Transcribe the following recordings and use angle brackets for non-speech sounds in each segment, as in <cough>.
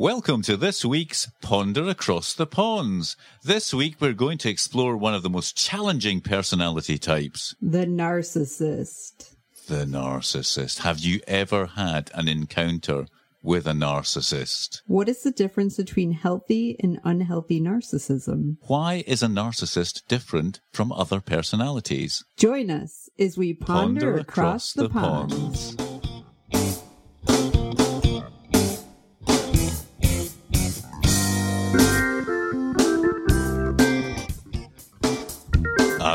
Welcome to this week's Ponder Across the Ponds. This week we're going to explore one of the most challenging personality types The narcissist. the narcissist. Have you ever had an encounter with a narcissist? What is the difference between healthy and unhealthy narcissism? Why is a narcissist different from other personalities? Join us as we ponder, across, the, pond. ponds.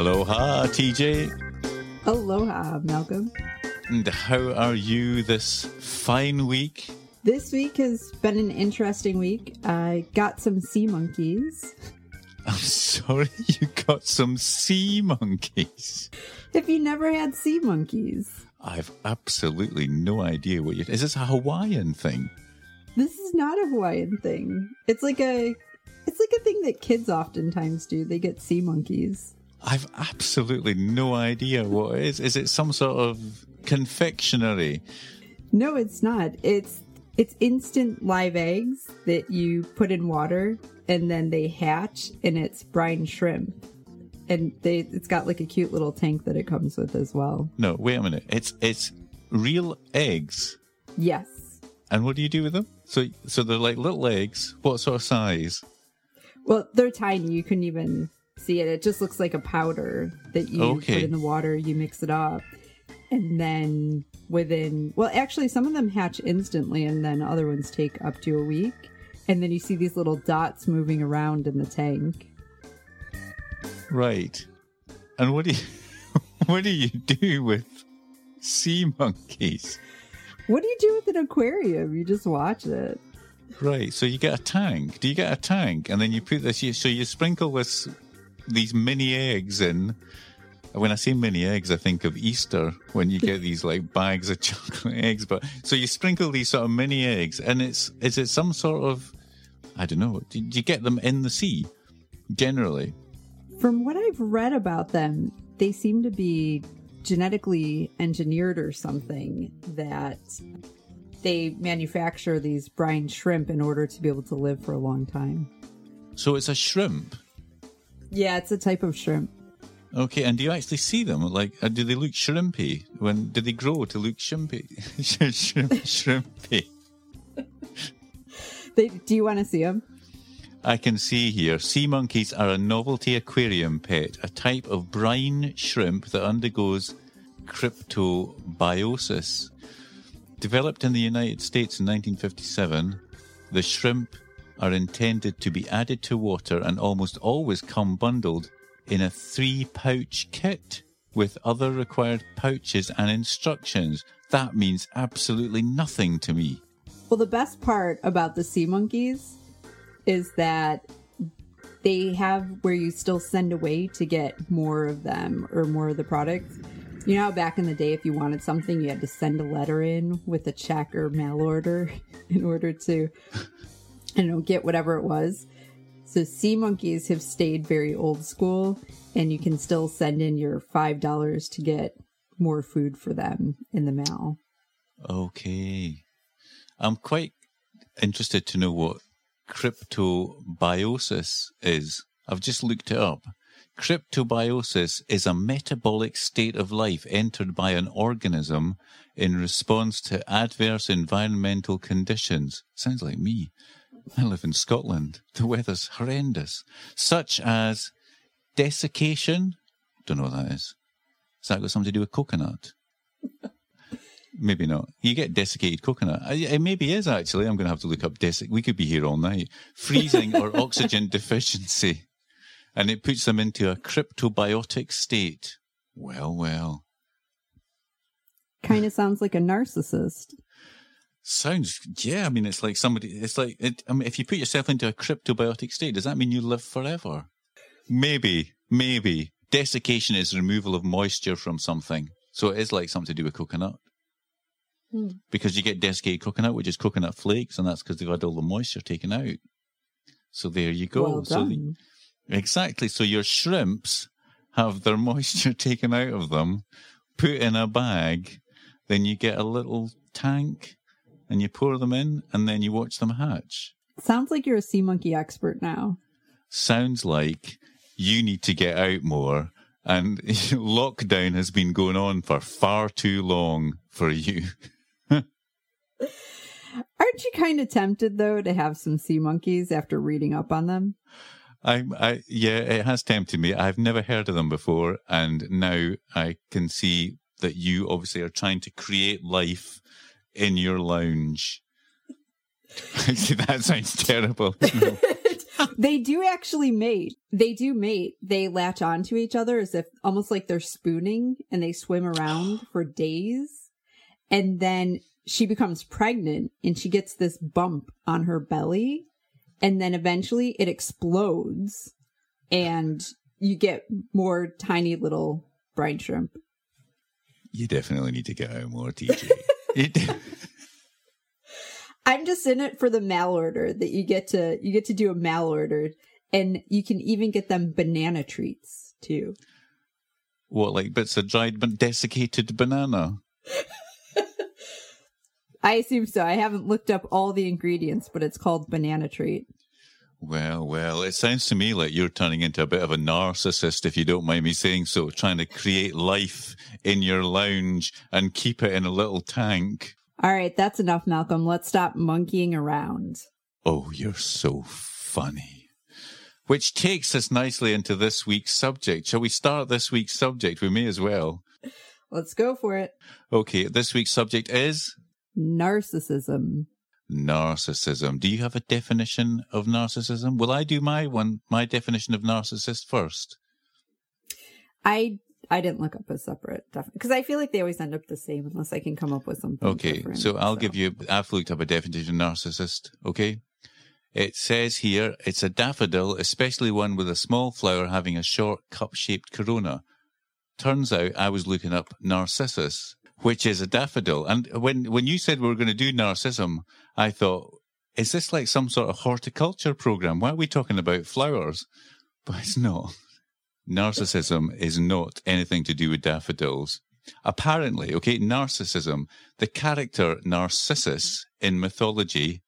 Aloha, TJ. Aloha, Malcolm. And how are you this fine week? This week has been an interesting week. I got some sea monkeys. <laughs> I'm sorry <laughs> you got some sea monkeys. Have you never had sea monkeys? I've absolutely no idea what you. Is this a Hawaiian thing? This is not a Hawaiian thing. It's like a it's like a thing that kids oftentimes do. They get sea monkeys. I've absolutely no idea what it is. Is it some sort of confectionery? No, it's not. It's it's instant live eggs that you put in water and then they hatch and it's brine shrimp. And they it's got like a cute little tank that it comes with as well. No, wait a minute. It's it's real eggs. Yes. And what do you do with them? So so they're like little eggs. What sort of size? Well, they're tiny. You couldn't even see it. It just looks like a powder that you Okay. put in the water, you mix it up. And then within well, actually some of them hatch instantly and then other ones take up to a week. And then you see these little dots moving around in the tank. Right. And what do you <laughs> what do you do with sea monkeys? What do you do with an aquarium? You just watch it. Right. So you get a tank. Do you get a tank and then you put this? You, so you sprinkle this these mini eggs in. When I say mini eggs, I think of Easter when you get these like bags of <laughs> chocolate eggs. But so you sprinkle these sort of mini eggs, and it's is it some sort of I don't know. Do you get them in the sea generally? From what I've read about them, they seem to be genetically engineered or something that they manufacture these brine shrimp in order to be able to live for a long time. So it's a shrimp. Yeah, it's a type of shrimp. Okay, and do you actually see them? Like, uh, do they look shrimpy? When do they grow to look shrimpy? <laughs> Shrimp, shrimpy. <laughs> They, do you want to see them? I can see here sea monkeys are a novelty aquarium pet, a type of brine shrimp that undergoes cryptobiosis. Developed in the United States in 1957, the shrimp are intended to be added to water and almost always come bundled in a three pouch kit with other required pouches and instructions. That means absolutely nothing to me. Well, the best part about the sea monkeys is that they have where you still send away to get more of them or more of the products. You know back in the day, if you wanted something, you had to send a letter in with a check or mail order <laughs> in order to, <laughs> Don't know, get whatever it was. So sea monkeys have stayed very old school, and you can still send in your five dollars to get more food for them in the mail. Okay. I'm quite interested to know what cryptobiosis is. I've just looked it up. Cryptobiosis is a metabolic state of life entered by an organism in response to adverse environmental conditions. Sounds like me. I live in Scotland. The weather's horrendous, such as desiccation. Don't know what that is. Has that got something to do with coconut? <laughs> Maybe not. You get desiccated coconut. Uh, it maybe is actually. I'm going to have to look up desic. We could be here all night. Freezing or <laughs> oxygen deficiency. And it puts them into a cryptobiotic state. Well, well. Kind of sounds like a narcissist. Sounds, yeah. I mean, it's like somebody, it's like, it, I mean, if you put yourself into a cryptobiotic state, does that mean you live forever? Maybe, maybe. Desiccation is removal of moisture from something. So it is like something to do with coconut. Hmm. Because you get desiccated coconut, which is coconut flakes, and that's because they've had all the moisture taken out. So there you go. Well so the- done. Exactly. So your shrimps have their <laughs> moisture taken out of them, put in a bag, then you get a little tank, and you pour them in and then you watch them hatch. Sounds like you're a sea monkey expert now. Sounds like you need to get out more and <laughs> lockdown has been going on for far too long for you. <laughs> Aren't you kind of tempted though to have some sea monkeys after reading up on them? I, I, yeah, it has tempted me. I've never heard of them before, and now I can see that you obviously are trying to create life in your lounge. <laughs> that sounds terrible. <laughs> they do actually mate. They do mate. They latch onto each other as if almost like they're spooning and they swim around <gasps> for days. And then she becomes pregnant and she gets this bump on her belly. And then eventually it explodes and you get more tiny little brine shrimp. You definitely need to get out more, TJ. <laughs> <laughs> I'm just in it for the mail order that you get to you get to do a mail order and you can even get them banana treats too. What like bits of dried but desiccated banana? <laughs> I assume so. I haven't looked up all the ingredients, but it's called banana treat. Well, well, it sounds to me like you're turning into a bit of a narcissist, if you don't mind me saying so, trying to create life in your lounge and keep it in a little tank. All right, that's enough, Malcolm. Let's stop monkeying around. Oh, you're so funny. Which takes us nicely into this week's subject. Shall we start this week's subject? We may as well. Let's go for it. Okay, this week's subject is narcissism. Narcissism. Do you have a definition of narcissism? Will I do my one, my definition of narcissist first? I I didn't look up a separate definition because I feel like they always end up the same unless I can come up with something. Okay, so I'll so. give you. I've looked up a definition of narcissist. Okay, it says here it's a daffodil, especially one with a small flower having a short cup-shaped corona. Turns out I was looking up narcissus, which is a daffodil, and when when you said we were going to do narcissism, I thought, is this like some sort of horticulture program? Why are we talking about flowers? But it's not narcissism is not anything to do with daffodils. Apparently, okay, narcissism, the character Narcissus in mythology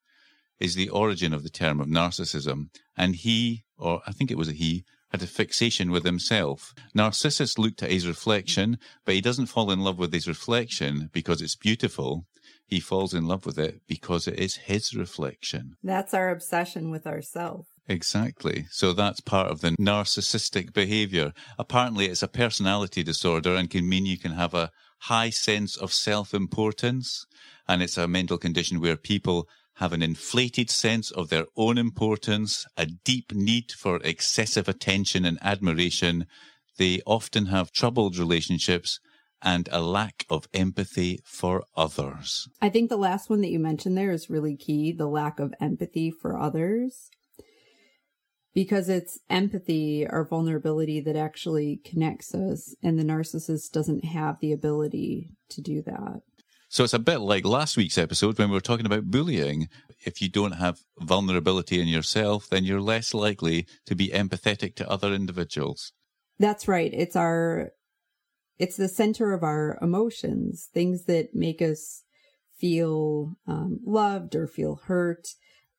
is the origin of the term of narcissism. And he, or I think it was a he, had a fixation with himself. Narcissus looked at his reflection, but he doesn't fall in love with his reflection because it's beautiful. He falls in love with it because it is his reflection. That's our obsession with ourselves. Exactly. So that's part of the narcissistic behavior. Apparently, it's a personality disorder and can mean you can have a high sense of self importance. And it's a mental condition where people have an inflated sense of their own importance, a deep need for excessive attention and admiration. They often have troubled relationships and a lack of empathy for others. I think the last one that you mentioned there is really key the lack of empathy for others because it's empathy or vulnerability that actually connects us and the narcissist doesn't have the ability to do that so it's a bit like last week's episode when we were talking about bullying. If you don't have vulnerability in yourself then you're less likely to be empathetic to other individuals. That's right. It's our it's the center of our emotions things that make us feel um, loved or feel hurt.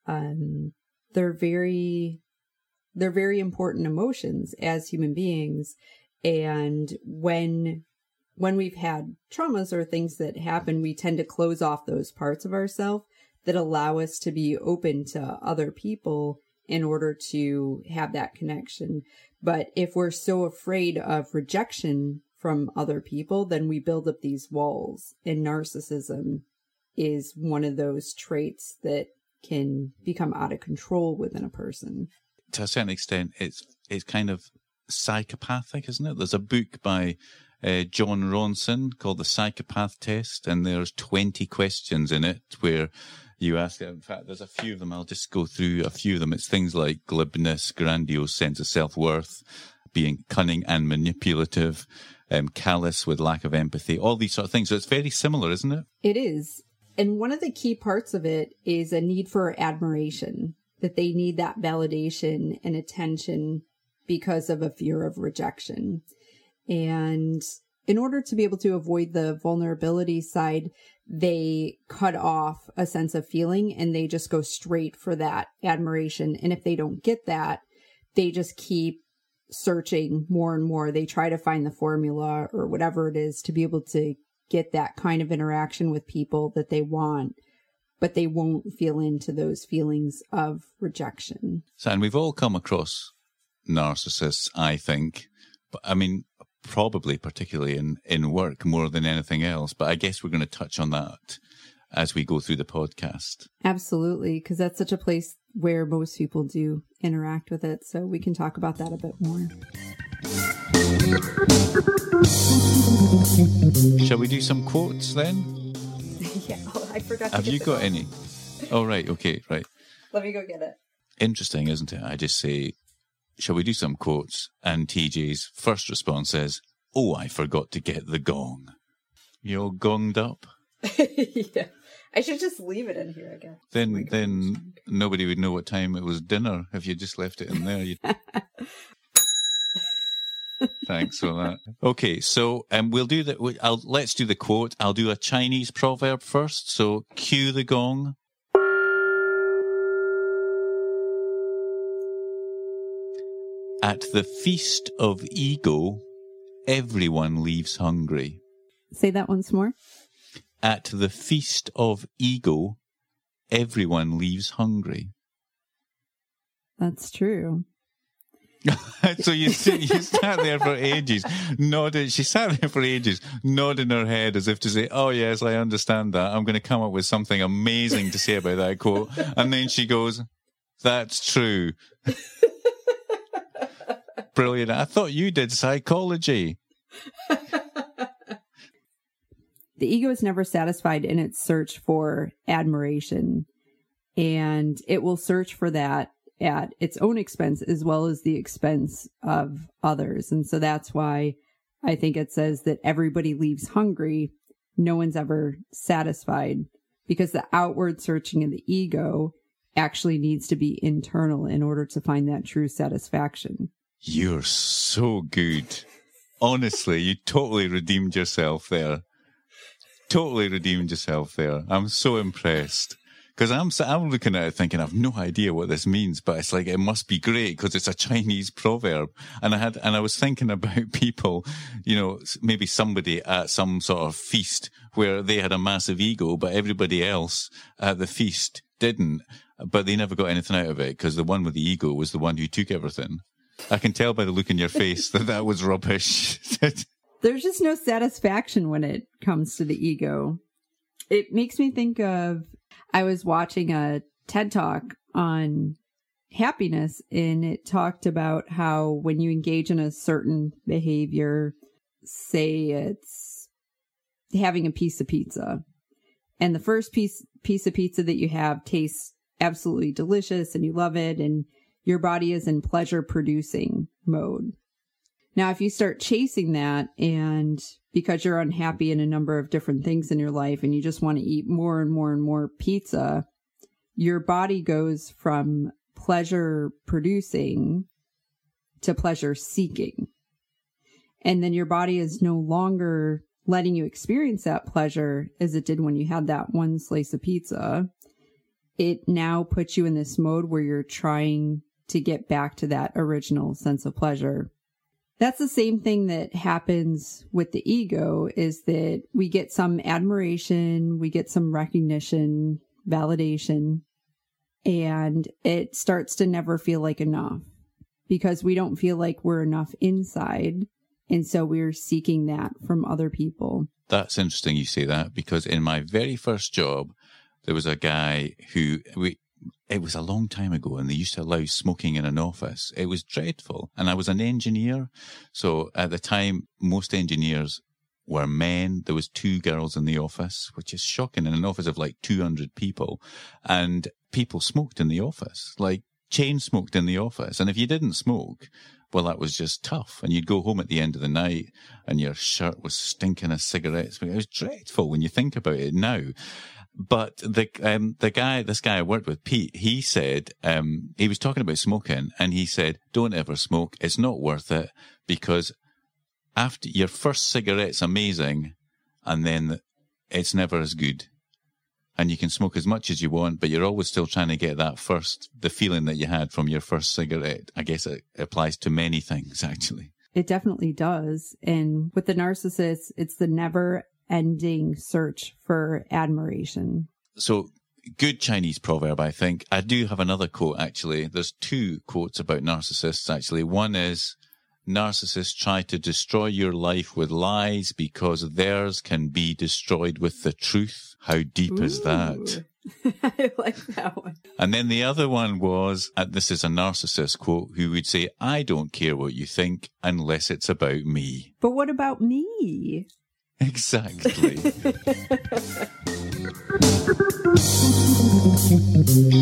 Um, they're very they're very important emotions as human beings. And when when we've had traumas or things that happen, we tend to close off those parts of ourselves that allow us to be open to other people in order to have that connection. But if we're so afraid of rejection from other people, then we build up these walls. And narcissism is one of those traits that can become out of control within a person to a certain extent, it's it's kind of psychopathic, isn't it? There's a book by uh, Jon Ronson called The Psychopath Test, and there's 20 questions in it where you ask, in fact, there's a few of them. I'll just go through a few of them. It's things like glibness, grandiose sense of self-worth, being cunning and manipulative, um, callous with lack of empathy, all these sort of things. So it's very similar, isn't it? It is. And one of the key parts of it is a need for admiration that they need that validation and attention because of a fear of rejection. And in order to be able to avoid the vulnerability side, they cut off a sense of feeling and they just go straight for that admiration. And if they don't get that, they just keep searching more and more. They try to find the formula or whatever it is to be able to get that kind of interaction with people that they want, but they won't feel into those feelings of rejection. So, and we've all come across narcissists, I think. But I mean, probably particularly in, in work more than anything else. But I guess we're going to touch on that as we go through the podcast. Absolutely, because that's such a place where most people do interact with it. So we can talk about that a bit more. Shall we do some quotes then? <laughs> yeah, oh, I forgot. Have you got any? Oh, right. Okay, right. Let me go get it. Interesting, isn't it? I just say, shall we do some quotes? And TJ's first response is, oh, I forgot to get the gong. You all gonged up? <laughs> yeah. I should just leave it in here, I guess. Then, then nobody would know what time it was dinner if you just left it in there. <laughs> Thanks for that. Okay, so um, we'll do that. I'll let's do the quote. I'll do a Chinese proverb first. So cue the gong. At the feast of ego, everyone leaves hungry. Say that once more. At the feast of ego, everyone leaves hungry. That's true. <laughs> so you sit, you sat there for ages, nodding. She sat there for ages, nodding her head as if to say, "Oh yes, I understand that. I'm going to come up with something amazing to say about that quote." And then she goes, "That's true." <laughs> Brilliant. I thought you did psychology. the ego is never satisfied in its search for admiration and it will search for that at its own expense as well as the expense of others. And so that's why I think it says that everybody leaves hungry. No one's ever satisfied because the outward searching of the ego actually needs to be internal in order to find that true satisfaction. You're so good. Honestly, you totally redeemed yourself there totally redeemed yourself there. I'm so impressed. Because I'm, I'm looking at it thinking, I've no idea what this means, but it's like, it must be great because it's a Chinese proverb. And I had, and I was thinking <laughs> about people, you know, maybe somebody at some sort of feast where they had a massive ego, but everybody else at the feast didn't, but they never got anything out of it because the one with the ego was the one who took everything. I can tell by the look in your face that that was rubbish. <laughs> there's just no satisfaction when it comes to the ego. It makes me think of I was watching a TED talk on happiness and it talked about how when you engage in a certain behavior, say it's having a piece of pizza and the first piece piece of pizza that you have tastes absolutely delicious and you love it and your body is in pleasure producing mode now, if you start chasing that and because you're unhappy in a number of different things in your life and you just want to eat more and more and more pizza, your body goes from pleasure producing to pleasure seeking. And then your body is no longer letting you experience that pleasure as it did when you had that one slice of pizza. It now puts you in this mode where you're trying to get back to that original sense of pleasure that's the same thing that happens with the ego is that we get some admiration, we get some recognition, validation, and it starts to never feel like enough because we don't feel like we're enough inside. And so we're seeking that from other people. That's interesting you say that because in my very first job, there was a guy who we, it was a long time ago and they used to allow smoking in an office. It was dreadful. And I was an engineer. So at the time, most engineers were men. There was two girls in the office, which is shocking in an office of like 200 people. And people smoked in the office, like chain smoked in the office. And if you didn't smoke, well, that was just tough. And you'd go home at the end of the night and your shirt was stinking of cigarettes. It was dreadful when you think about it now. But the um, the guy, this guy I worked with, Pete, he said um, he was talking about smoking, and he said, "Don't ever smoke. It's not worth it because." after your first cigarette's amazing, and then it's never as good. And you can smoke as much as you want, but you're always still trying to get that first, the feeling that you had from your first cigarette. I guess it applies to many things, <laughs> actually. It definitely does. And with the narcissist, it's the never ending search for admiration. So good Chinese proverb, I think. I do have another quote, actually. There's two quotes about narcissists, actually. One is, narcissists try to destroy your life with lies because theirs can be destroyed with the truth. How deep is that? <laughs> I like that one. And then the other one was, and this is a narcissist quote, who would say, I don't care what you think unless it's about me. But what about me? Exactly.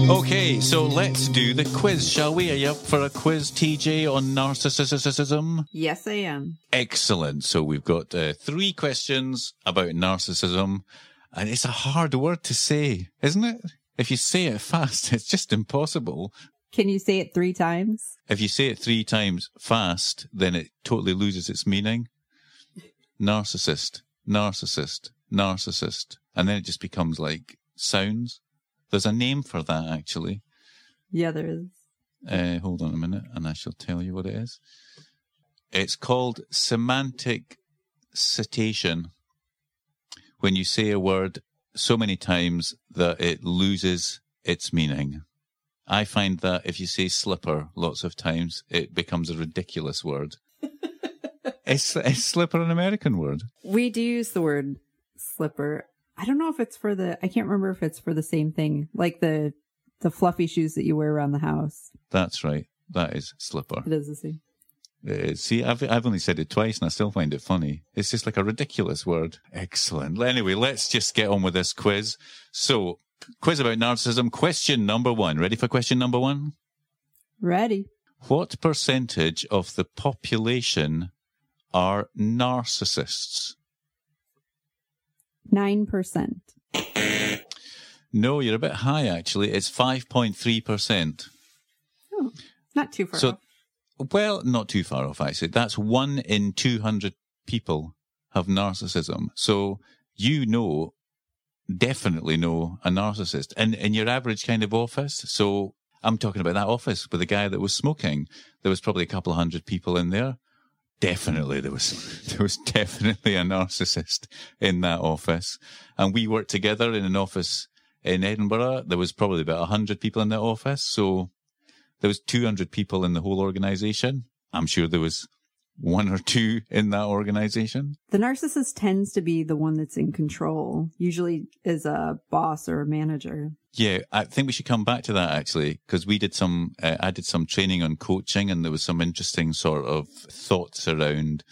okay, so let's do the quiz, shall we? Are you up for a quiz, TJ, on narcissism? Yes, I am. Excellent. So we've got uh, three questions about narcissism, and it's a hard word to say, isn't it? If you say it fast, <laughs> it's just impossible. Can you say it three times? If you say it three times fast, then it totally loses its meaning. Narcissist, narcissist, narcissist. And then it just becomes like sounds. There's a name for that, actually. Yeah, there is. Uh, hold on a minute, and I shall tell you what it is. It's called semantic satiation. When you say a word so many times that it loses its meaning. I find that if you say slipper lots of times, it becomes a ridiculous word. <laughs> is, is slipper an American word? We do use the word slipper. I don't know if it's for the, I can't remember if it's for the same thing, like the, the fluffy shoes that you wear around the house. That's right. That is slipper. It is the same. Uh, see, I've I've only said it twice, and I still find it funny. It's just like a ridiculous word. Excellent. Anyway, let's just get on with this quiz. So, quiz about narcissism. Question number one. Ready for question number one? Ready. What percentage of the population are narcissists? 9%. No, you're a bit high actually. It's 5.3%. Oh, not too far So- off. Well, not too far off actually. That's one in 200 people have narcissism. So you know, definitely know a narcissist in, in your average kind of office. So I'm talking about that office with the guy that was smoking. There was probably a couple of hundred people in there. Definitely there was, <laughs> there was definitely a narcissist in that office. And we worked together in an office in Edinburgh. There was probably about a hundred people in that office. So there was 200 people in the whole organization. I'm sure there was one or two in that organization. The narcissist tends to be the one that's in control, usually is a boss or a manager. Yeah, I think we should come back to that actually, because we did some, uh, I did some training on coaching and there was some interesting sort of thoughts around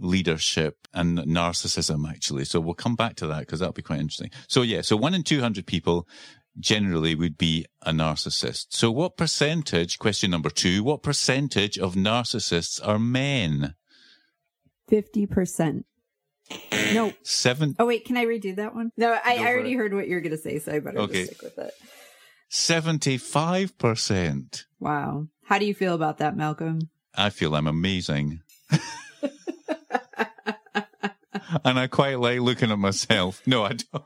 leadership and narcissism actually. So we'll come back to that because that'll be quite interesting. So yeah, so one in 200 people generally would be a narcissist. So what percentage, question number two, what percentage of narcissists are men? 50%. No. Seven. Oh, wait, can I redo that one? No, I, I already it. heard what you're going to say, so I better Okay. just stick with it. 75%. Wow. How do you feel about that, Malcolm? I feel I'm amazing. <laughs> and I quite like looking at myself. No, I don't.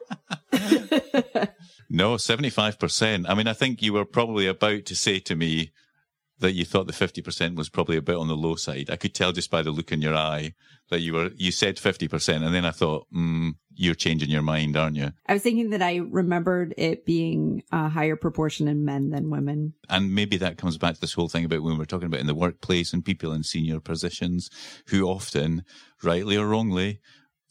<laughs> no, 75%. I mean, I think you were probably about to say to me that you thought the 50% was probably a bit on the low side. I could tell just by the look in your eye that you were, you said 50%. And then I thought, mm, you're changing your mind, aren't you? I was thinking that I remembered it being a higher proportion in men than women. And maybe that comes back to this whole thing about when we're talking about in the workplace and people in senior positions who often, rightly or wrongly,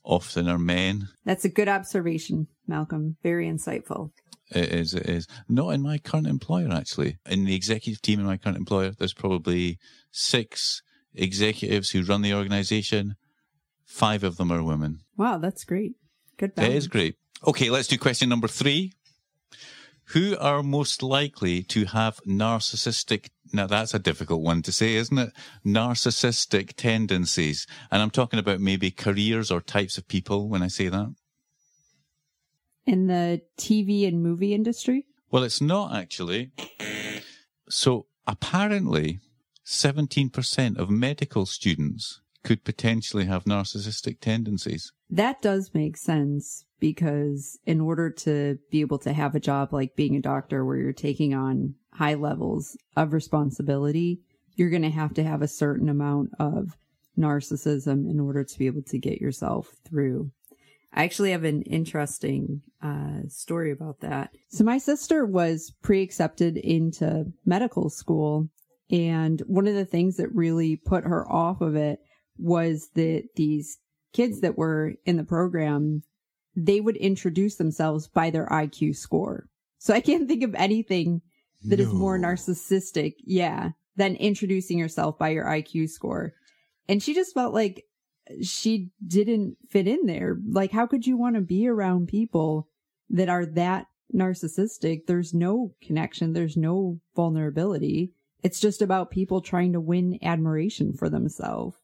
often are men. That's a good observation, Malcolm. Very insightful. It is, it is. Not in my current employer, actually. In the executive team in my current employer, there's probably six executives who run the organization. Five of them are women. Wow, that's great. Good It balance. is great. Okay, let's do question number three. Who are most likely to have narcissistic, now that's a difficult one to say, isn't it? Narcissistic tendencies. And I'm talking about maybe careers or types of people when I say that. In the TV and movie industry? Well, it's not actually. So apparently, 17% of medical students could potentially have narcissistic tendencies. That does make sense because in order to be able to have a job like being a doctor where you're taking on high levels of responsibility, you're going to have to have a certain amount of narcissism in order to be able to get yourself through. I actually have an interesting uh, story about that. So my sister was pre-accepted into medical school, and one of the things that really put her off of it was that these kids that were in the program, they would introduce themselves by their IQ score. So I can't think of anything that no. is more narcissistic, yeah, than introducing yourself by your IQ score. And she just felt like she didn't fit in there. Like, how could you want to be around people that are that narcissistic? There's no connection. There's no vulnerability. It's just about people trying to win admiration for themselves.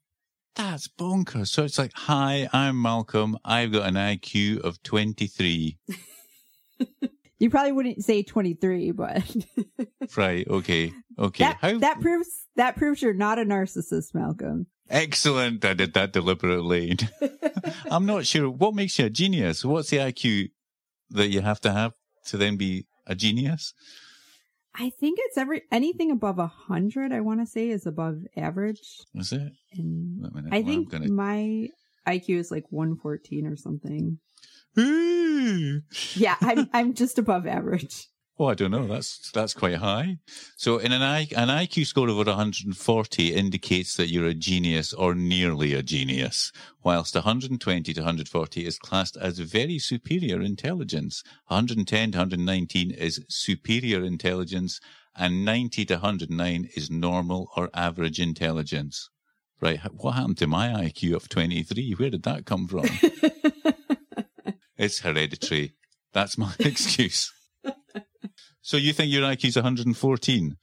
That's bonkers. So it's like, hi, I'm Malcolm. I've got an IQ of 23. <laughs> you probably wouldn't say 23, but. <laughs> right. Okay. Okay. That, How... that proves, that proves you're not a narcissist, Malcolm. Excellent. I did that deliberately. <laughs> I'm not sure. What makes you a genius? What's the IQ that you have to have to then be a genius? I think it's every anything above a hundred. I want to say is above average. Is it? And I think gonna... my IQ is like one fourteen or something. yeah, I'm I'm just above average. Oh, I don't know. That's that's quite high. So, in an I, an IQ score of 140 indicates that you're a genius or nearly a genius, whilst 120 to 140 is classed as very superior intelligence. 110 to 119 is superior intelligence, and 90 to 109 is normal or average intelligence. Right? What happened to my IQ of 23? Where did that come from? <laughs> it's hereditary. That's my <laughs> excuse. So you think your IQ is 114?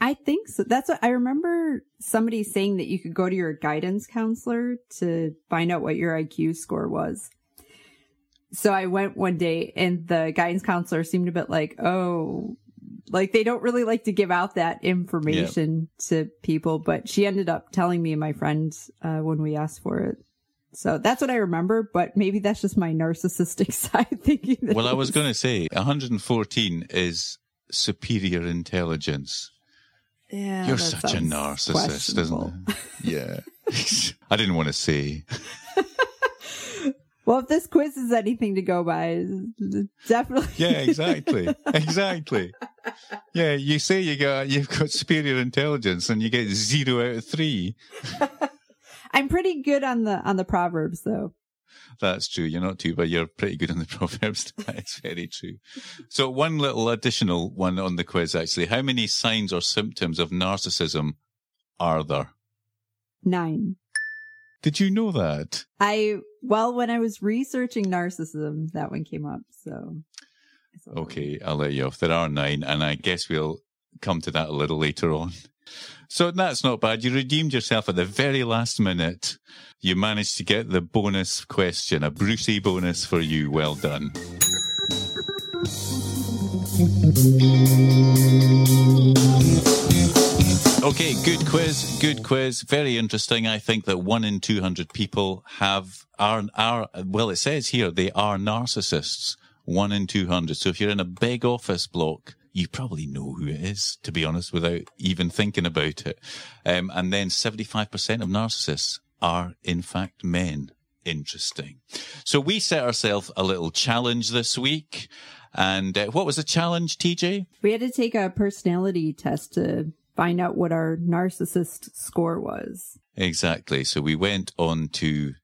I think so. That's what I remember somebody saying that you could go to your guidance counselor to find out what your IQ score was. So I went one day and the guidance counselor seemed a bit like, oh, like they don't really like to give out that information yep. to people, but she ended up telling me and my friend uh, when we asked for it. So that's what I remember, but maybe that's just my narcissistic <laughs> side thinking. Well, I was going to say 114 is superior intelligence. Yeah, You're such a narcissist, isn't it? <laughs> Yeah. <laughs> I didn't want to say. well, if this quiz is anything to go by, definitely. yeah, exactly. Exactly. Yeah, you say you got you've got superior intelligence and you get zero out of three. I'm pretty good on the on the proverbs though. That's true. You're not too, but you're pretty good on the <laughs> proverbs. <laughs> That's very true. So one little additional one on the quiz actually. How many signs or symptoms of narcissism are there? Nine. Did you know that? I well, when I was researching narcissism, that one came up. So okay, I'll let you off. There are nine, and I guess we'll come to that a little later on. So that's not bad. You redeemed yourself at the very last minute. You managed to get the bonus question, a Brucey bonus for you. Well done. Okay, good quiz, good quiz, very interesting. I think that one in 200 people have, are, are, well, it says here they are narcissists. One in 200. So if you're in a big office block, you probably know who it is, to be honest, without even thinking about it. Um, and then 75% of narcissists are in fact men. Interesting. So we set ourselves a little challenge this week. And uh, what was the challenge, TJ? We had to take a personality test to find out what our narcissist score was. Exactly. So we went on to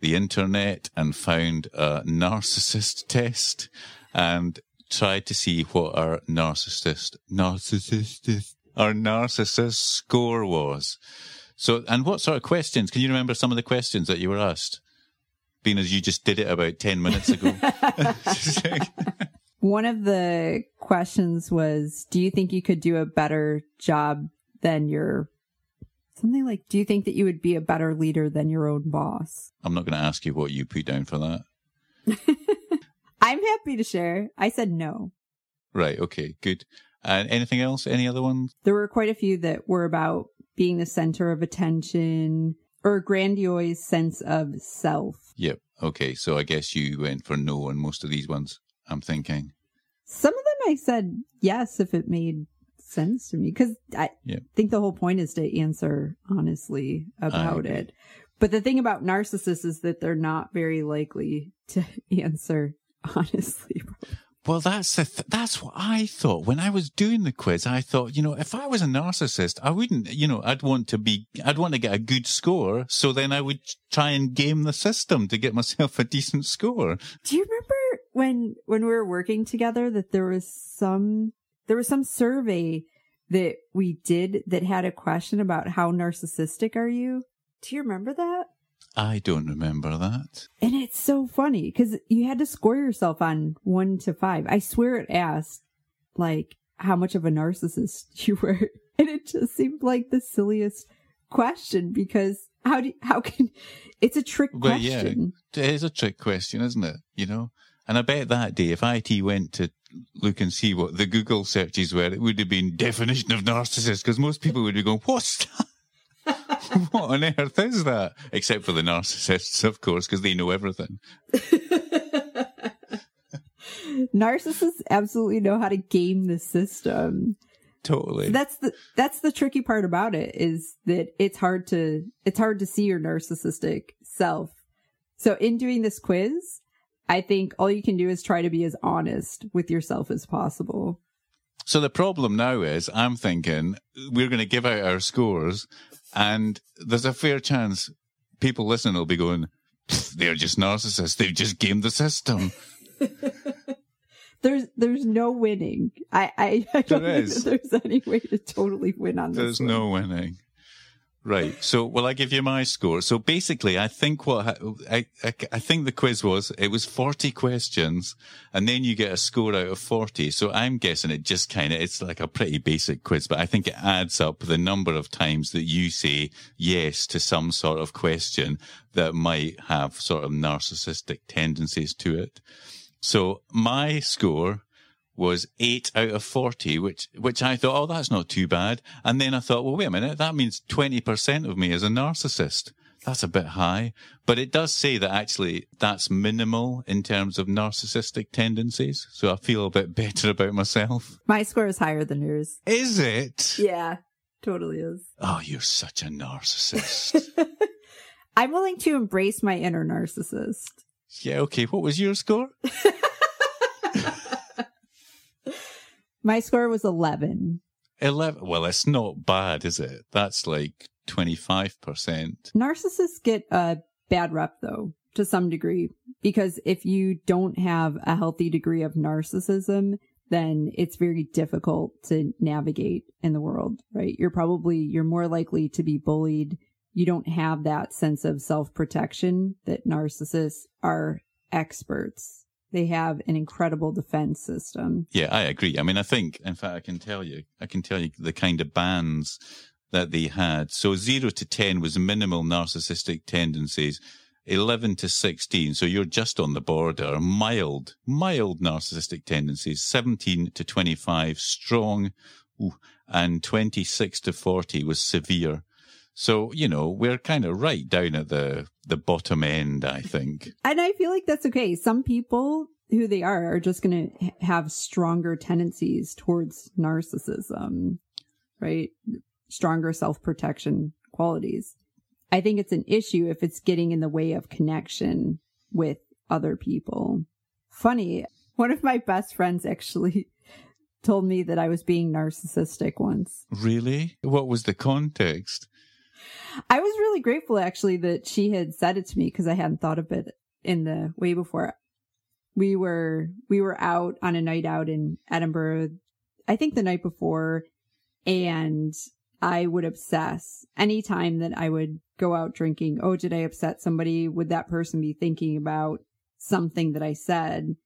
the internet and found a <laughs> narcissist test and tried to see what our narcissist, narcissist, our narcissist score was. So, and what sort of questions? Can you remember some of the questions that you were asked? Being as you just did it about 10 minutes ago. <laughs> <laughs> One of the questions was, do you think you could do a better job than your something like, do you think that you would be a better leader than your own boss? I'm not going to ask you what you put down for that. <laughs> I'm happy to share. I said no. Right. Okay. Good. And uh, anything else? Any other ones? There were quite a few that were about being the center of attention, or a grandiose sense of self. Yep. Okay. So I guess you went for no on most of these ones. I'm thinking. Some of them I said yes if it made sense to me because I Yeah. think the whole point is to answer honestly about it. But the thing about narcissists is that they're not very likely to <laughs> answer <laughs> honestly. Well, that's the th- that's what I thought when I was doing the quiz. I thought, you know, if I was a narcissist, I wouldn't, you know, I'd want to be, I'd want to get a good score. So then I would try and game the system to get myself <laughs> a decent score. Do you remember when when we were working together that there was some there was some survey that we did that had a question about how narcissistic are you? Do you remember that? I don't remember that. And it's so funny because you had to score yourself on one to five. I swear it asked like how much of a narcissist <laughs> you were. And it just seemed like the silliest question because how do how can it's a trick Well, yeah. question. It is a trick question, isn't it? You know, and I bet that day if IT went to look and see what the Google searches were, it would have been definition of narcissist because most people would be going, "What's that? <laughs> what on earth is that?" Except for the narcissists, of course, because they know everything. <laughs> Narcissists absolutely know how to game the system. Totally. That's the that's the tricky part about it is that it's hard to it's hard to see your narcissistic self. So in doing this quiz, I think all you can do is try to be as honest with yourself as possible. So the problem now is, I'm thinking we're going to give out our scores, and there's a fair chance people listening will be going, "They're just narcissists. They've just gamed the system." <laughs> There's there's no winning. I I, I don't There think that there's any way to totally win on this. There's no winning. Right. So, will I give you my score? So basically, I think what I, I I think the quiz was it was 40 questions, and then you get a score out of 40. So I'm guessing it just kind of it's like a pretty basic quiz, but I think it adds up the number of times that you say yes to some sort of question that might have sort of narcissistic tendencies to it. So my score was eight out of 40, which, which I thought, oh, that's not too bad. And then I thought, well, wait a minute. That means 20% of me is a narcissist. That's a bit high, but it does say that actually that's minimal in terms of narcissistic tendencies. So I feel a bit <laughs> better about myself. My score is higher than yours. Is it? Yeah, totally is. Oh, you're such a narcissist. <laughs> I'm willing to embrace my inner narcissist. yeah. Okay. What was your score? <laughs> My score was 11. 11. Well, it's not bad, is it? That's like 25%. Narcissists get a bad rep though, to some degree, because if you don't have a healthy degree of narcissism, then it's very difficult to navigate in the world, right? You're probably, you're more likely to be bullied. You don't have that sense of self protection that narcissists are experts. They have an incredible defense system. Yeah, I agree. I mean, I think, in fact, I can tell you, I can tell you the kind of bands that they had. So zero to 10 was minimal narcissistic tendencies. 11 to 16. So you're just on the border. Mild, mild narcissistic tendencies. 17 to 25, strong. Ooh, and 26 to 40 was severe. So, you know, we're kind of right down at the, the bottom end, I think. And I feel like that's okay. Some people who they are are just going to have stronger tendencies towards narcissism, right? Stronger self protection qualities. I think it's an issue if it's getting in the way of connection with other people. Funny, one of my best friends actually <laughs> told me that I was being narcissistic once. Really? What was the context? I was really grateful actually that she had said it to me because I hadn't thought of it in the way before. We were we were out on a night out in Edinburgh, I think the night before, and I would obsess anytime that I would go out drinking. Oh, did I upset somebody? Would that person be thinking about something that I said?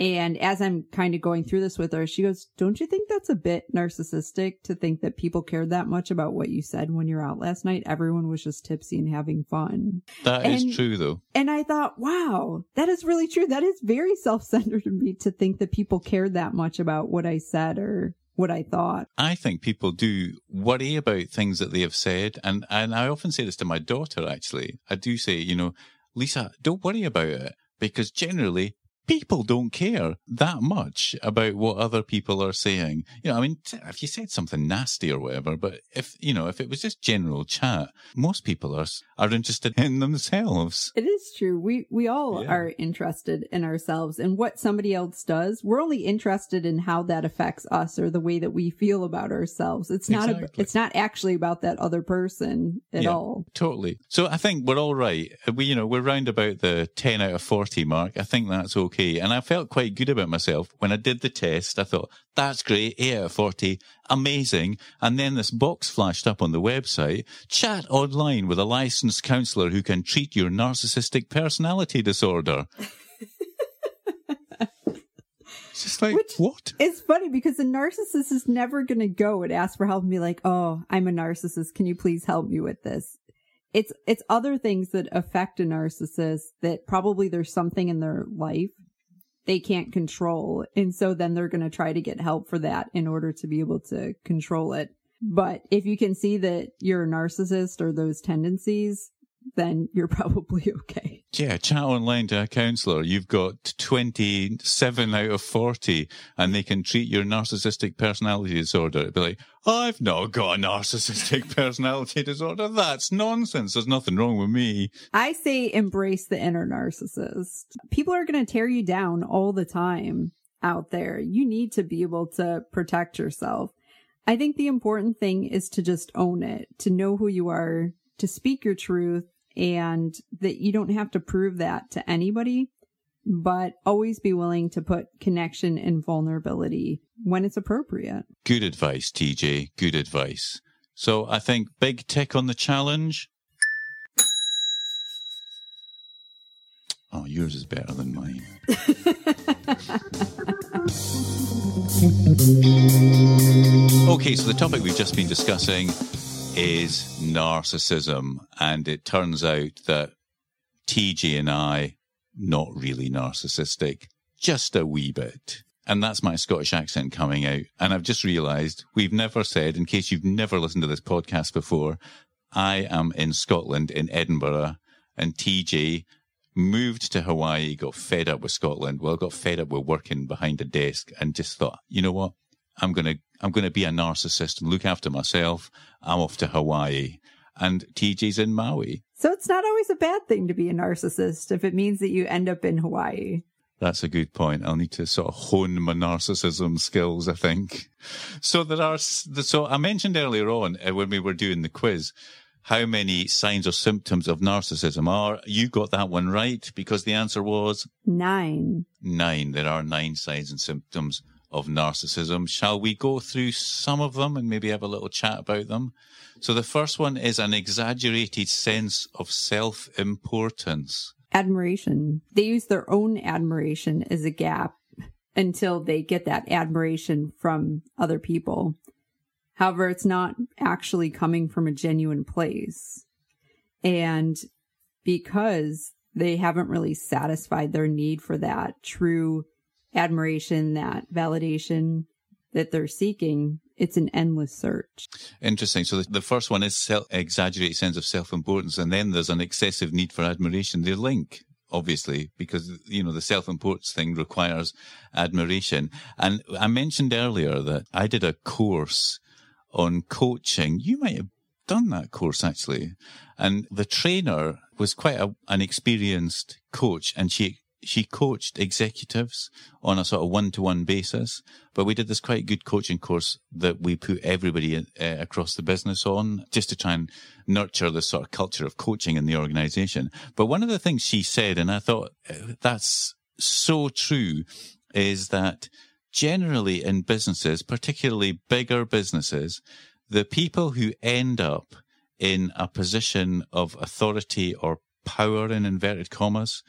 And as I'm kind of going through this with her, she goes, Don't you think that's a bit narcissistic to think that people cared that much about what you said when you're out last night? Everyone was just tipsy and having fun. That is And- true, though. And I thought, wow, that is really true. That is very self centered of me to think that people cared that much about what I said or what I thought. I think people do worry about things that they have said. And, and I often say this to my daughter, actually. I do say, you know, Lisa, don't worry about it because generally people don't care that much about what other people are saying. You know, I mean, if you said something nasty or whatever, but if, you know, if it was just general chat, most people are, are interested in themselves. It is true. We, we all yeah. are interested in ourselves and what somebody else does. We're only interested in how that affects us or the way that we feel about ourselves. It's not, exactly. a, it's not actually about that other person at yeah, all. Totally. So I think we're all right. We, you know, we're round about the 10 out of 40 mark. I think that's okay okay. And I felt quite good about myself when I did the test. I thought, that's great. 8 out of 40. Amazing. And then this box flashed up on the website. Chat online with a licensed counselor who can treat your narcissistic personality disorder. It's just like, Which what? It's funny because the narcissist is never going to go and ask for help and be like, oh, I'm a narcissist. Can you please help me with this? It's, it's other things that affect a narcissist that probably there's something in their life they can't control. And so then they're going to try to get help for that in order to be able to control it. But if you can see that you're a narcissist or those tendencies, then you're <laughs> probably okay. Yeah, chat online to a counselor. You've got 27 out of 40 and they can treat your narcissistic personality disorder. It'd be like, I've not got a narcissistic <laughs> personality disorder. That's nonsense. There's nothing wrong with me. I say embrace the inner narcissist. People are going to tear you down all the time out there. You need to be able to protect yourself. I think the important thing is to just own it, to know who you are, to speak your truth, and that you don't have to prove that to anybody, but always be willing to put connection and vulnerability when it's appropriate. Good advice, TJ. Good advice. So I think big tick on the challenge. Oh, yours is better than mine. <laughs> okay, so the topic we've just been discussing is narcissism. And it turns out that TJ and I, not really narcissistic, just a wee bit. And that's my Scottish accent coming out. And I've just realized we've never said, in case you've never listened to this podcast before, I am in Scotland, in Edinburgh, and TJ moved to Hawaii, got fed up with Scotland. Well, got fed up with working behind a desk and just thought, you know what? I'm going to, I'm going to be a narcissist and look after myself. I'm off to Hawaii and TJ's in Maui. So it's not always a bad thing to be a narcissist if it means that you end up in Hawaii. That's a good point. I'll need to sort of hone my narcissism skills, I think. So there are, so I mentioned earlier on uh, when we were doing the quiz, how many signs or symptoms of narcissism are. You got that one right because the answer was nine. Nine. There are nine signs and symptoms of narcissism. Shall we go through some of them and maybe have a little chat about them? So the first one is an exaggerated sense of self-importance. Admiration. They use their own admiration as a gap until they get that admiration from other people. However, it's not actually coming from a genuine place. And because they haven't really satisfied their need for that true admiration, that validation that they're seeking, it's an endless search. Interesting. So the, the first one is self, exaggerated sense of self-importance, and then there's an excessive need for admiration. They link, obviously, because you know the self-importance thing requires admiration. And I mentioned earlier that I did a course on coaching. You might have done that course actually, and the trainer was quite a, an experienced coach, and she she coached executives on a sort of one-to-one basis, but we did this quite good coaching course that we put everybody uh, across the business on just to try and nurture this sort of culture of coaching in the organization. But one of the things she said, and I thought uh, that's so true, is that generally in businesses, particularly bigger businesses, the people who end up in a position of authority or power in inverted commas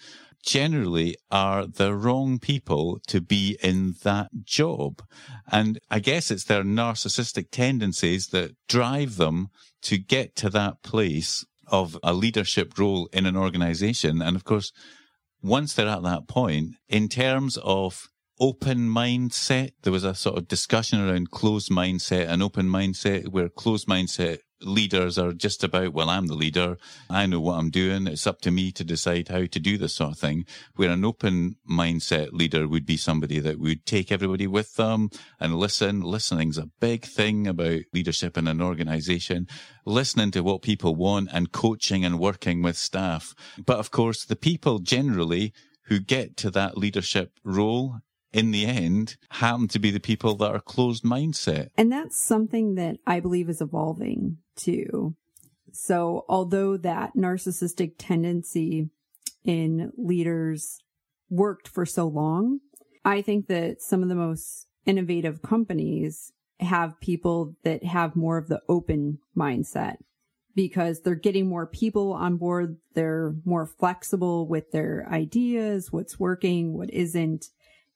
generally are the wrong people to be in that job. And I guess it's their narcissistic tendencies that drive them to get to that place of a leadership role in an organization. And of course, once they're at that point, in terms of open mindset. There was a sort of discussion around closed mindset and open mindset where closed mindset leaders are just about, well, I'm the leader. I know what I'm doing. It's up to me to decide how to do this sort of thing. Where an open mindset leader would be somebody that would take everybody with them and listen. Listening's a big thing about leadership in an organization. Listening to what people want and coaching and working with staff. But of course, the people generally who get to that leadership role in the end happen to be the people that are closed mindset. And that's something that I believe is evolving too. So although that narcissistic tendency in leaders worked for so long, I think that some of the most innovative companies have people that have more of the open mindset because they're getting more people on board. They're more flexible with their ideas, what's working, what isn't.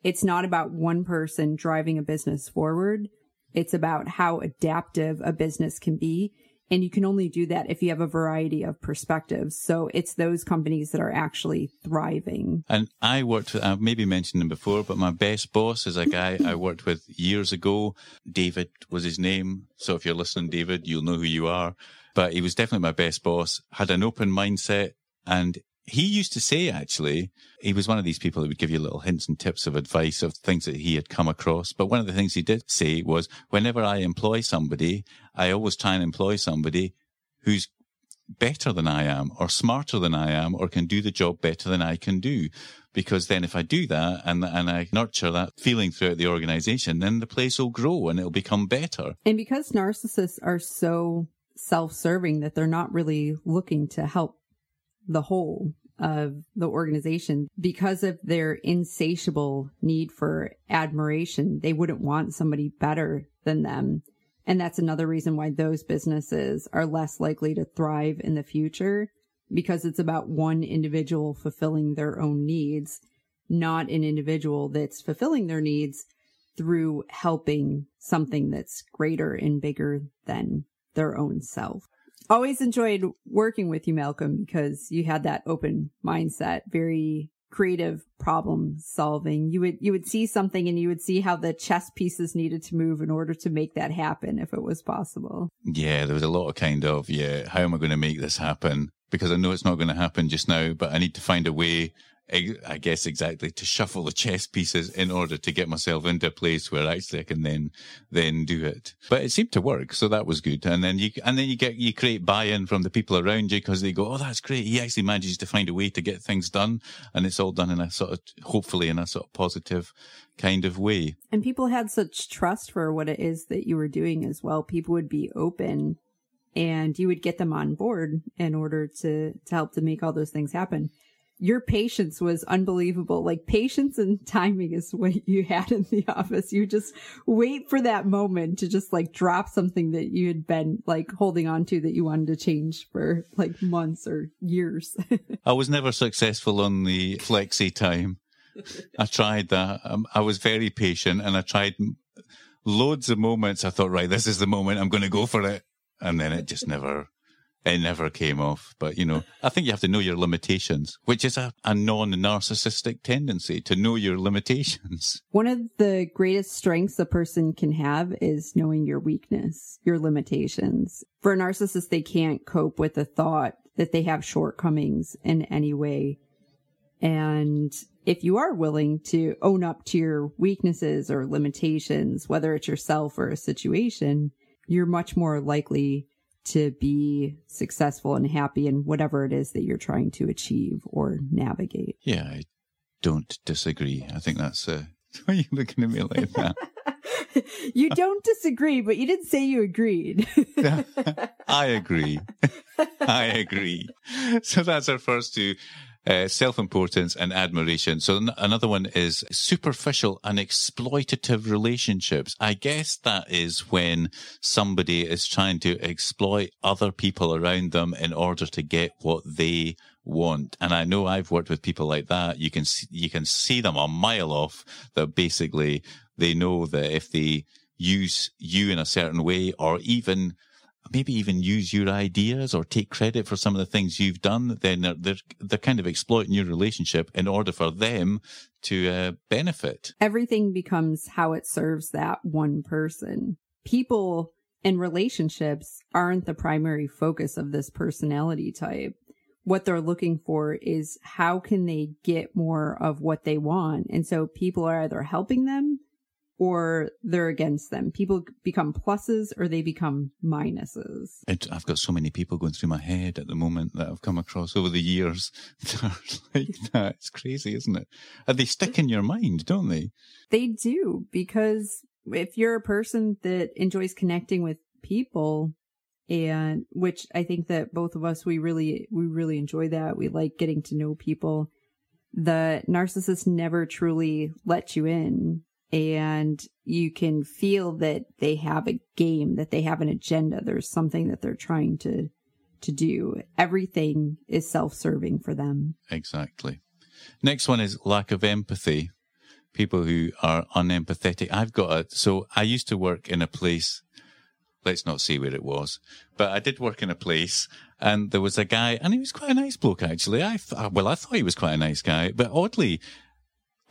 It's not about one person driving a business forward. It's about how adaptive a business can be. And you can only do that if you have a variety of perspectives. So it's those companies that are actually thriving. And I worked, I've maybe mentioned him before, but my best boss is a guy I worked with years ago. David was his name. So if you're listening, David, you'll know who you are. But he was definitely my best boss, had an open mindset and he used to say actually he was one of these people that would give you little hints and tips of advice of things that he had come across. But one of the things he did say was whenever i employ somebody i always try and employ somebody who's better than i am or smarter than i am or can do the job better than i can do. Because then if i do that and and i nurture that feeling throughout the organization then the place will grow and it'll become better. And because narcissists are so self-serving that they're not really looking to help the whole of the organization because of their insatiable need for admiration. They wouldn't want somebody better than them. And that's another reason why those businesses are less likely to thrive in the future because it's about one individual fulfilling their own needs, not an individual that's fulfilling their needs through helping something that's greater and bigger than their own self always enjoyed working with you, Malcolm, because you had that open mindset, very creative problem solving. You would you would see something and you would see how the chess pieces needed to move in order to make that happen if it was possible. Yeah, there was a lot of kind of, yeah, how am I going to make this happen? Because I know it's not going to happen just now, but I need to find a way I guess exactly to shuffle the chess pieces in order to get myself into a place where actually I can then then do it. But it seemed to work, so that was good. And then you and then you get you create buy-in from the people around you because they go, "Oh, that's great." He actually manages to find a way to get things done, and it's all done in a sort of hopefully in a sort of positive kind of way. And people had such trust for what it is that you were doing as well. People would be open and you would get them on board in order to to help to make all those things happen your patience was unbelievable. Like patience and timing is what you had in the office. You just wait for that moment to just like drop something that you had been like holding on to that you wanted to change for like months or years. <laughs> I was never successful on the flexi time. I tried that. Um, I was very patient and I tried loads of moments. I thought, right, this is the moment I'm going to go for it. And then it just never it never came off. But, you know, I think you have to know your limitations, which is a, a non narcissistic tendency to know your limitations. <laughs> One of the greatest strengths a person can have is knowing your weakness, your limitations. For a narcissist, they can't cope with the thought that they have shortcomings in any way. And if you are willing to own up to your weaknesses or limitations, whether it's yourself or a situation, you're much more likely to be successful and happy in whatever it is that you're trying to achieve or navigate. Yeah, I don't disagree. I think that's uh, <laughs> why are you looking at me like that? <laughs> you don't disagree, but you didn't say you agreed. <laughs> I agree. I agree. So that's our first two uh, self-importance and admiration. So n- another one is superficial and exploitative relationships. I guess that is when somebody is trying to exploit other people around them in order to get what they want. And I know I've worked with people like that. You can see, you can see them a mile off that basically they know that if they use you in a certain way or even maybe even use your ideas or take credit for some of the things you've done, then they're, they're, they're kind of exploiting your relationship in order for them to uh, benefit. Everything becomes how it serves that one person. People and relationships aren't the primary focus of this personality type. What they're looking for is how can they get more of what they want? And so people are either helping them or they're against them. People become pluses or they become minuses. I've got so many people going through my head at the moment that I've come across over the years <laughs> that are like <laughs> that. It's crazy, isn't it? And they stick in your mind, don't they? They do, because if you're a person that enjoys connecting with people, and which I think that both of us we really we really enjoy that. We like getting to know people. The narcissist never truly lets you in and you can feel that they have a game, that they have an agenda. There's something that they're trying to to do. Everything is self-serving for them. Exactly. Next one is lack of empathy. People who are unempathetic. I've got a, so I used to work in a place, let's not say where it was, but I did work in a place and there was a guy and he was quite a nice bloke actually. I, well, I thought he was quite a nice guy, but oddly,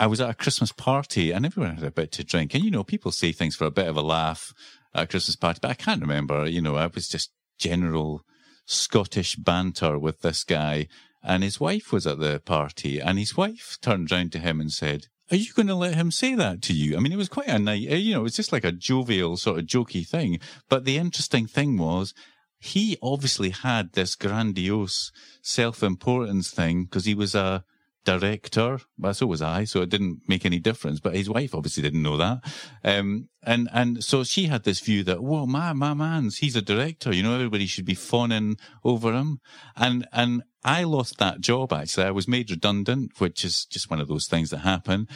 I was at a Christmas party and everyone had a bit to drink. And, you know, people say things for a bit of a laugh at a Christmas party, but I can't remember. You know, I was just general Scottish banter with this guy. And his wife was at the party and his wife turned round to him and said, are you going to let him say that to you? I mean, it was quite a nice, eh, you know, it was just like a jovial sort of jokey thing. But the interesting thing was he obviously had this grandiose self-importance thing because he was a, director. Well, so was I, so it didn't make any difference. But his wife obviously didn't know that. Um, and, and so she had this view that, whoa, my, my man's, he's a director. You know, everybody should be fawning over him. And, and I lost that job actually. I was made redundant, which is just one of those things that happen.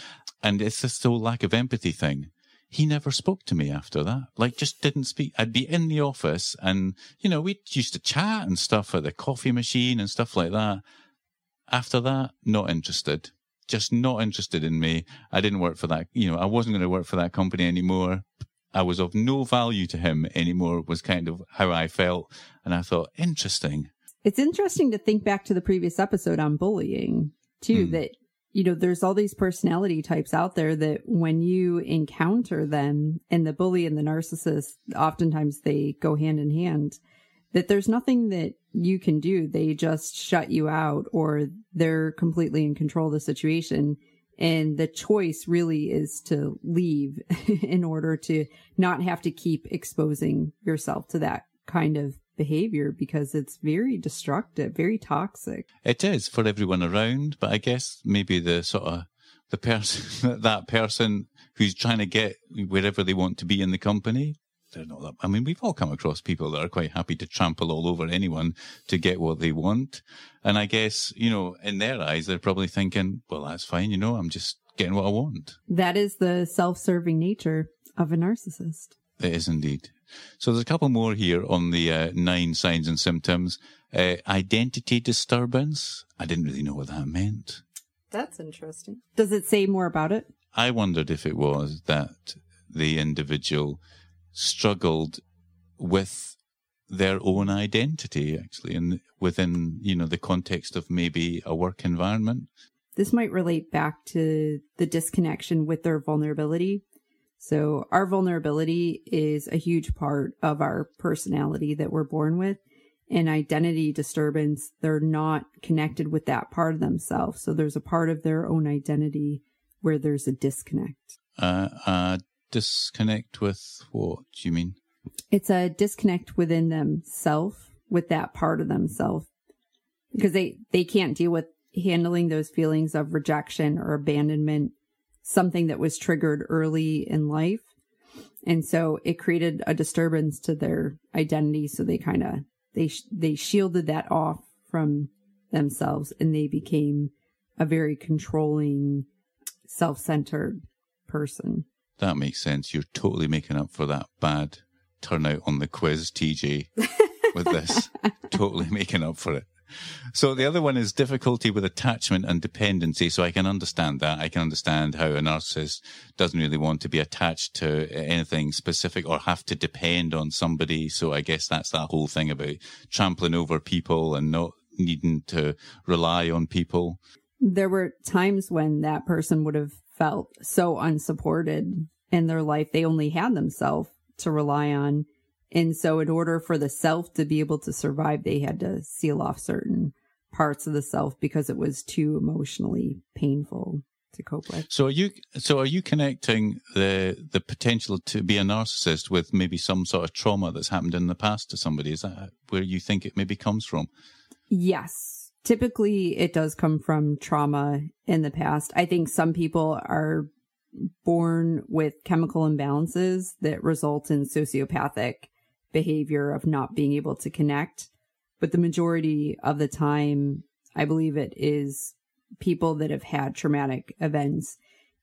And it's this whole lack of empathy thing. He never spoke to me after that. Like, just didn't speak. I'd be in the office and, you know, we used to chat and stuff at the coffee machine and stuff like that. After that, not interested. Just not interested in me. I didn't work for that. You know, I wasn't going to work for that company anymore. I was of no value to him anymore was kind of how I felt. And I thought, interesting. It's interesting to think back to the previous episode on bullying too, mm. that, you know, there's all these personality types out there that when you encounter them and the bully and the narcissist, oftentimes they go hand in hand that there's nothing that you can do. They just shut you out or they're completely in control of the situation. And the choice really is to leave <laughs> in order to not have to keep exposing yourself to that kind of behavior because it's very destructive, very toxic. It is for everyone around, but I guess maybe the sort of the person, <laughs> that person who's trying to get wherever they want to be in the company they're not that. I mean, we've all come across people that are quite happy to trample all over anyone to get what they want. And I guess, you know, in their eyes, they're probably thinking, well, that's fine. You know, I'm just getting what I want. That is the self-serving nature of a narcissist. It is indeed. So there's a couple more here on the uh, nine signs and symptoms. Uh, identity disturbance. I didn't really know what that meant. That's interesting. Does it say more about it? I wondered if it was that the individual struggled with their own identity actually and within you know the context of maybe a work environment. This might relate back to the disconnection with their vulnerability. So our vulnerability is a huge part of our personality that we're born with and identity disturbance they're not connected with that part of themselves. So there's a part of their own identity where there's a disconnect. Uh, uh disconnect with what do you mean? It's a disconnect within themselves with that part of themselves because they they can't deal with handling those feelings of rejection or abandonment, something that was triggered early in life. And so it created a disturbance to their identity. So they kind of, they, they shielded that off from themselves and they became a very controlling, self-centered person. That makes sense. You're totally making up for that bad turnout on the quiz, TJ, <laughs> with this. totally making up for it. So the other one is difficulty with attachment and dependency. So I can understand that. I can understand how a narcissist doesn't really want to be attached to anything specific or have to depend on somebody. So I guess that's that whole thing about trampling over people and not needing to rely on people. There were times when that person would have felt so unsupported in their life. They only had themselves to rely on. And so in order for the self to be able to survive, they had to seal off certain parts of the self because it was too emotionally painful to cope with. So are you so are you connecting the the potential to be a narcissist with maybe some sort of trauma that's happened in the past to somebody? Is that where you think it maybe comes from? Yes. Typically it does come from trauma in the past. I think some people are born with chemical imbalances that result in sociopathic behavior of not being able to connect. But the majority of the time, I believe it is people that have had traumatic events.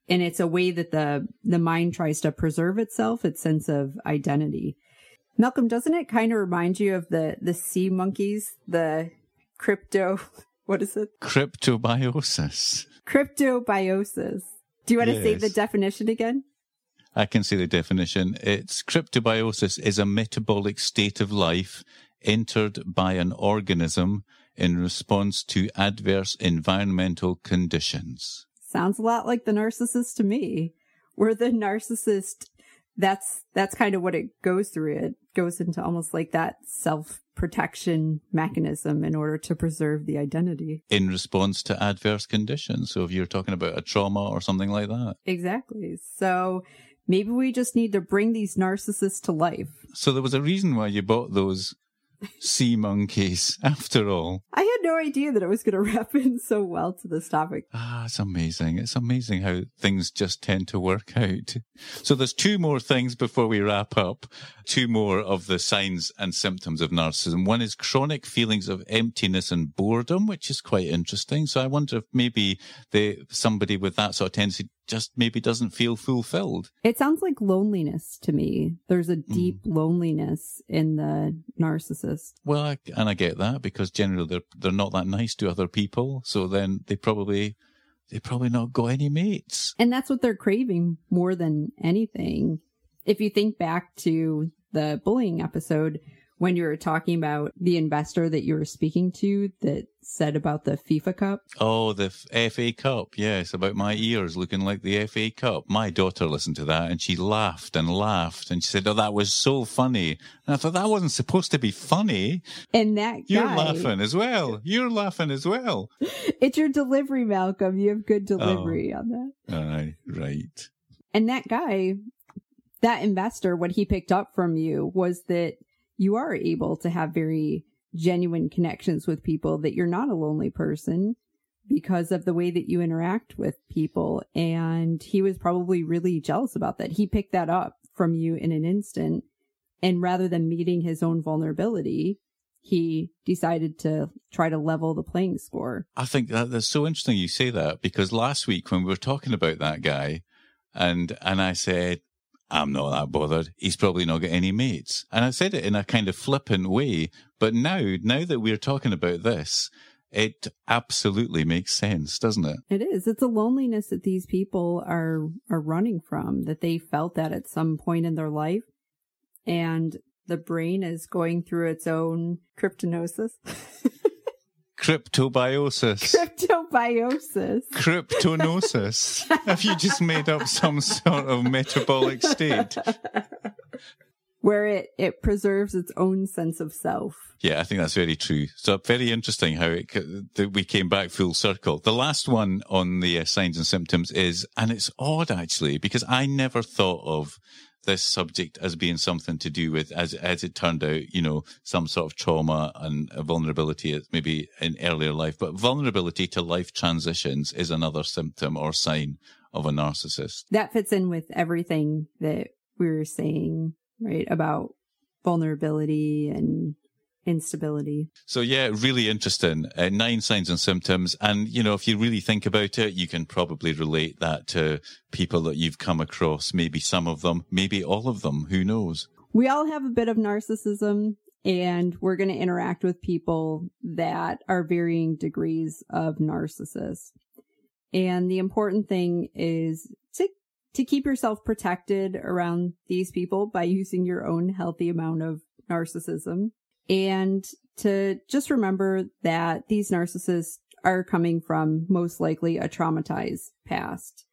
And it's a way that the, the mind tries to preserve itself, its sense of identity. Malcolm, doesn't it kind of remind you of the, the sea monkeys, the crypto, <laughs> what is it? Cryptobiosis. Cryptobiosis. Do you want to say the definition again? I can say the definition. It's cryptobiosis is a metabolic state of life entered by an organism in response to adverse environmental conditions. Sounds a lot like the narcissist to me. Where the narcissist, that's, that's kind of what it goes through. It goes into almost like that self protection mechanism in order to preserve the identity. In response to adverse conditions. So if you're talking about a trauma or something like that. Exactly. So maybe we just need to bring these narcissists to life. So there was a reason why you bought those sea monkeys <laughs> after all. I had no idea that it was going <laughs> to wrap in so well to this topic. Ah, it's amazing. It's amazing how things just tend to work out. So there's two more things before we wrap up. Two more of the signs and symptoms of narcissism. One is chronic feelings of emptiness and boredom, which is quite interesting. So I wonder if maybe they, somebody with that sort of tendency just maybe doesn't feel fulfilled. It sounds like loneliness to me. There's a deep mm. loneliness in the narcissist. Well, I, and I get that because generally they're they're not that nice to other people, so then they probably they probably not got any mates. And that's what they're craving more than anything. If you think back to the bullying episode, when you were talking about the investor that you were speaking to that said about the FIFA Cup? Oh, the FA Cup. Yes, about my ears looking like the FA Cup. My daughter listened to that and she laughed and laughed and she said, Oh, that was so funny. And I thought that wasn't supposed to be funny. And that guy, You're laughing as well. You're laughing as well. <laughs> It's your delivery, Malcolm. You have good oh. delivery oh, on that. Aye, right. And that guy, that investor, what he picked up from you was that you are able to have very genuine connections with people, that you're not a lonely person because of the way that you interact with people. And he was probably really jealous about that. He picked that up from you in an instant. And rather than meeting his own vulnerability, he decided to try to level the playing score. I think that, that's so interesting you say that because last week when we were talking about that guy and, and I said, I'm not that bothered. He's probably not got any mates. And I said it in a kind of flippant way. But now, now that we're talking about this, it absolutely makes sense, doesn't it? It is. It's a loneliness that these people are are running from, that they felt that at some point in their life. And the brain is going through its own cryptonosis. <laughs> Cryptobiosis. Cryptobiosis. Cryptonosis. <laughs> Have you just made up some sort of metabolic state? Where it, it preserves its own sense of self. Yeah, I think that's very true. So very interesting how it, that we came back full circle. The last one on the uh, signs and symptoms is, and it's odd actually, because I never thought of this subject as being something to do with, as as it turned out, you know, some sort of trauma and vulnerability, maybe in earlier life. But vulnerability to life transitions is another symptom or sign of a narcissist. That fits in with everything that we were saying, right, about vulnerability and instability. So yeah, really interesting. Uh, nine signs and symptoms. And, you know, if you really think about it, you can probably relate that to people that you've come across. Maybe some of them, maybe all of them. Who knows? We all have a bit of narcissism and we're going to interact with people that are varying degrees of narcissist. And the important thing is to to keep yourself protected around these people by using your own healthy amount of narcissism and to just remember that these narcissists are coming from most likely a traumatized past.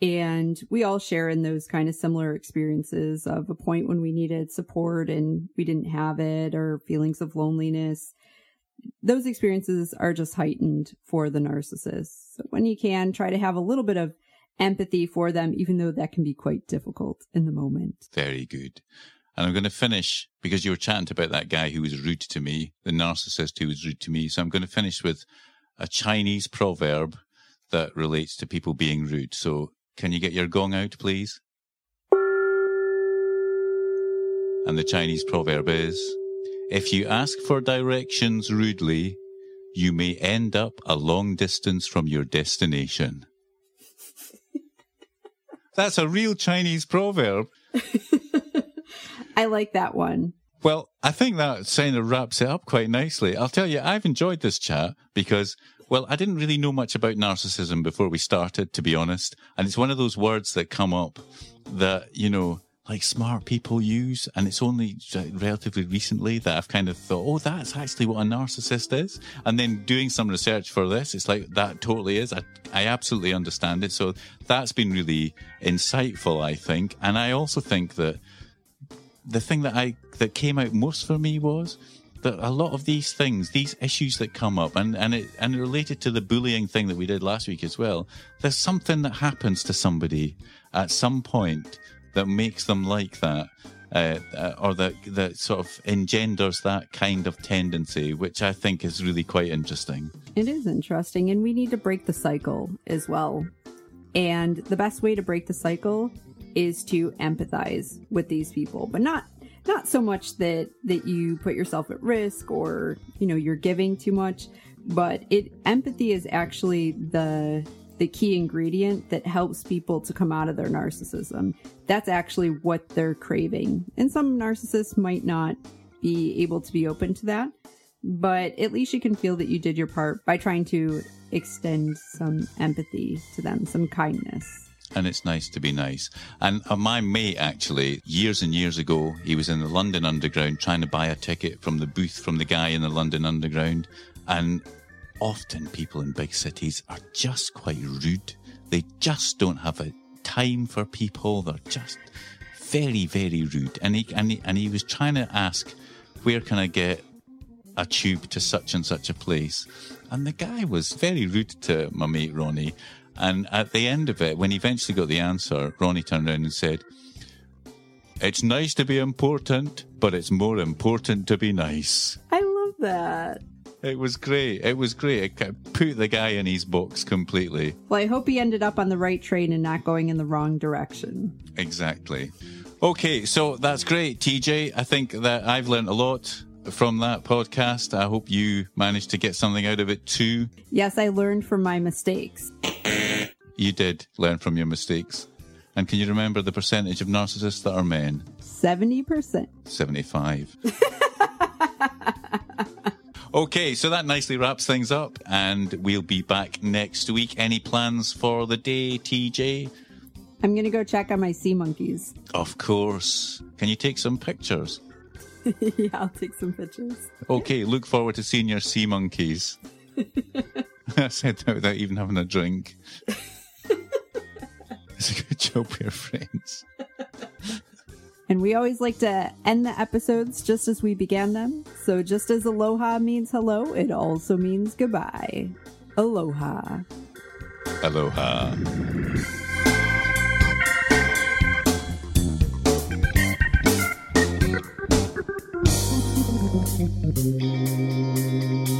And we all share in those kind of similar experiences of a point when we needed support and we didn't have it or feelings of loneliness. Those experiences are just heightened for the narcissist. So when you can, try to have a little bit of empathy for them, even though that can be quite difficult in the moment. Very good. And I'm going to finish because you were chatting about that guy who was rude to me, the narcissist who was rude to me. So I'm going to finish with a Chinese proverb that relates to people being rude. So can you get your gong out, please? And the Chinese proverb is, if you ask for directions rudely, you may end up a long distance from your destination. <laughs> That's a real Chinese proverb. <laughs> I like that one. Well, I think that kind of wraps it up quite nicely. I'll tell you, I've enjoyed this chat because, well, I didn't really know much about narcissism before we started, to be honest. And it's one of those words that come up that, you know, like smart people use. And it's only relatively recently that I've kind of thought, oh, that's actually what a narcissist is. And then doing some research for this, it's like that totally is. I, I absolutely understand it. So that's been really insightful, I think. And I also think that the thing that I that came out most for me was that a lot of these things, these issues that come up, and and it and related to the bullying thing that we did last week as well. There's something that happens to somebody at some point that makes them like that. Uh, uh, or that that sort of engenders that kind of tendency, which I think is really quite interesting. It is interesting, and we need to break the cycle as well. And the best way to break the cycle is to empathize with these people, but not not so much that that you put yourself at risk or you know you're giving too much, but it empathy is actually the the key ingredient that helps people to come out of their narcissism. That's actually what they're craving. And some narcissists might not be able to be open to that, but at least you can feel that you did your part by trying to extend some empathy to them, some kindness and it's nice to be nice. And my mate, actually, years and years ago, he was in the London Underground trying to buy a ticket from the booth from the guy in the London Underground. And often people in big cities are just quite rude. They just don't have a time for people. They're just very, very rude. And he, and he, and he was trying to ask, where can I get a tube to such and such a place? And the guy was very rude to my mate Ronnie. And at the end of it, when he eventually got the answer, Ronnie turned around and said, It's nice to be important, but it's more important to be nice. I love that. It was great. It was great. It put the guy in his box completely. Well, I hope he ended up on the right train and not going in the wrong direction. Exactly. Okay, so that's great, TJ. I think that I've learned a lot from that podcast. I hope you managed to get something out of it too. Yes, I learned from my mistakes. You did learn from your mistakes. And can you remember the percentage of narcissists that are men? 70%. 75. <laughs> okay, so that nicely wraps things up, and we'll be back next week. Any plans for the day, TJ? I'm going to go check on my sea monkeys. Of course. Can you take some pictures? <laughs> yeah, I'll take some pictures. Okay, look forward to seeing your sea monkeys. <laughs> I said that without even having a drink. It's a good we're friends. And we always like to end the episodes just as we began them. So just as aloha means hello, it also means goodbye. Aloha. Aloha. <laughs>